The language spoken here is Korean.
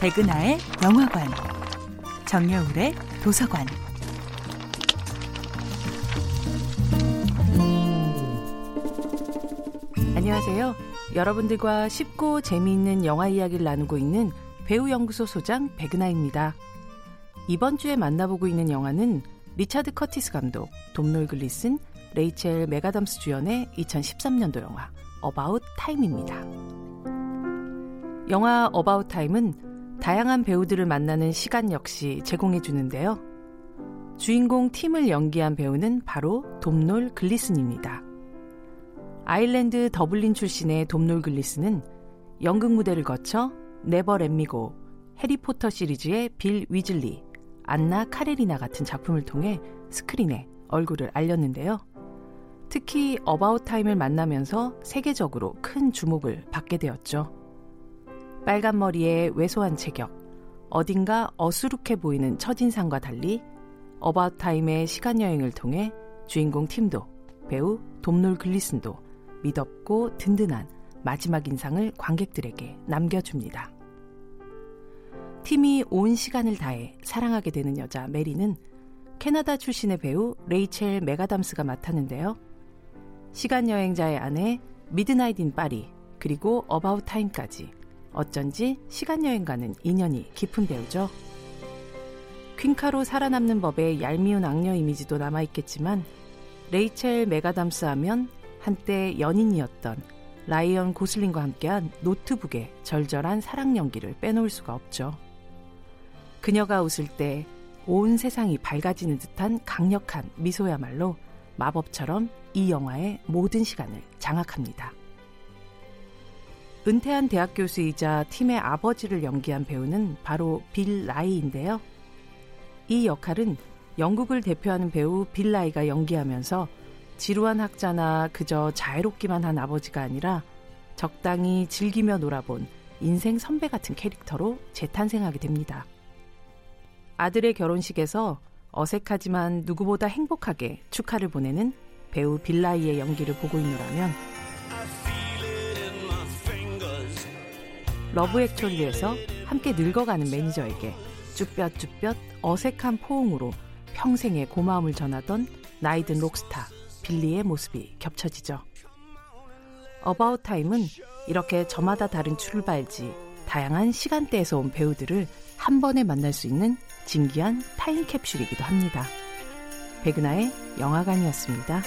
백은하의 영화관, 정여울의 도서관. 안녕하세요. 여러분들과 쉽고 재미있는 영화 이야기를 나누고 있는 배우연구소 소장 백은하입니다. 이번 주에 만나보고 있는 영화는 리차드 커티스 감독, 돔놀 글리슨, 레이첼 맥아담스 주연의 2013년도 영화 어바웃 타임입니다. 영화 어바웃 타임은 다양한 배우들을 만나는 시간 역시 제공해 주는데요. 주인공 팀을 연기한 배우는 바로 돔놀 글리슨입니다. 아일랜드 더블린 출신의 돔놀 글리슨은 연극 무대를 거쳐 네버 렛 미 고, 해리포터 시리즈의 빌 위즐리, 안나 카레니나 같은 작품을 통해 스크린에 얼굴을 알렸는데요. 특히 어바웃 타임을 만나면서 세계적으로 큰 주목을 받게 되었죠. 빨간 머리에 왜소한 체격, 어딘가 어수룩해 보이는 첫인상과 달리 어바웃 타임의 시간 여행을 통해 주인공 팀도 배우 돔놀 글리슨도 미덥고 든든한 마지막 인상을 관객들에게 남겨줍니다. 팀이 온 시간을 다해 사랑하게 되는 여자 메리는 캐나다 출신의 배우 레이첼 맥아담스가 맡았는데요. 시간 여행자의 아내 미드나잇 인 파리 그리고 어바웃 타임까지 어쩐지 시간 여행과는 인연이 깊은 배우죠. 퀸카로 살아남는 법에 얄미운 악녀 이미지도 남아있겠지만 레이첼 맥아담스 하면 한때 연인이었던 라이언 고슬링과 함께한 노트북의 절절한 사랑 연기를 빼놓을 수가 없죠. 그녀가 웃을 때 온 세상이 밝아지는 듯한 강력한 미소야말로 마법처럼 이 영화의 모든 시간을 장악합니다. 은퇴한 대학 교수이자 팀의 아버지를 연기한 배우는 바로 빌 라이인데요. 이 역할은 영국을 대표하는 배우 빌 라이가 연기하면서 지루한 학자나 그저 자애롭기만 한 아버지가 아니라 적당히 즐기며 놀아본 인생 선배 같은 캐릭터로 재탄생하게 됩니다. 아들의 결혼식에서 어색하지만 누구보다 행복하게 축하를 보내는 배우 빌 나이의 연기를 보고 있노라면 러브 액츄얼리에서 함께 늙어가는 매니저에게 쭈뼛쭈뼛 어색한 포옹으로 평생의 고마움을 전하던 나이든 록스타 빌리의 모습이 겹쳐지죠. 어바웃 타임은 이렇게 저마다 다른 출발지, 다양한 시간대에서 온 배우들을 한 번에 만날 수 있는 진기한 타임캡슐이기도 합니다. 백은하의 영화관이었습니다.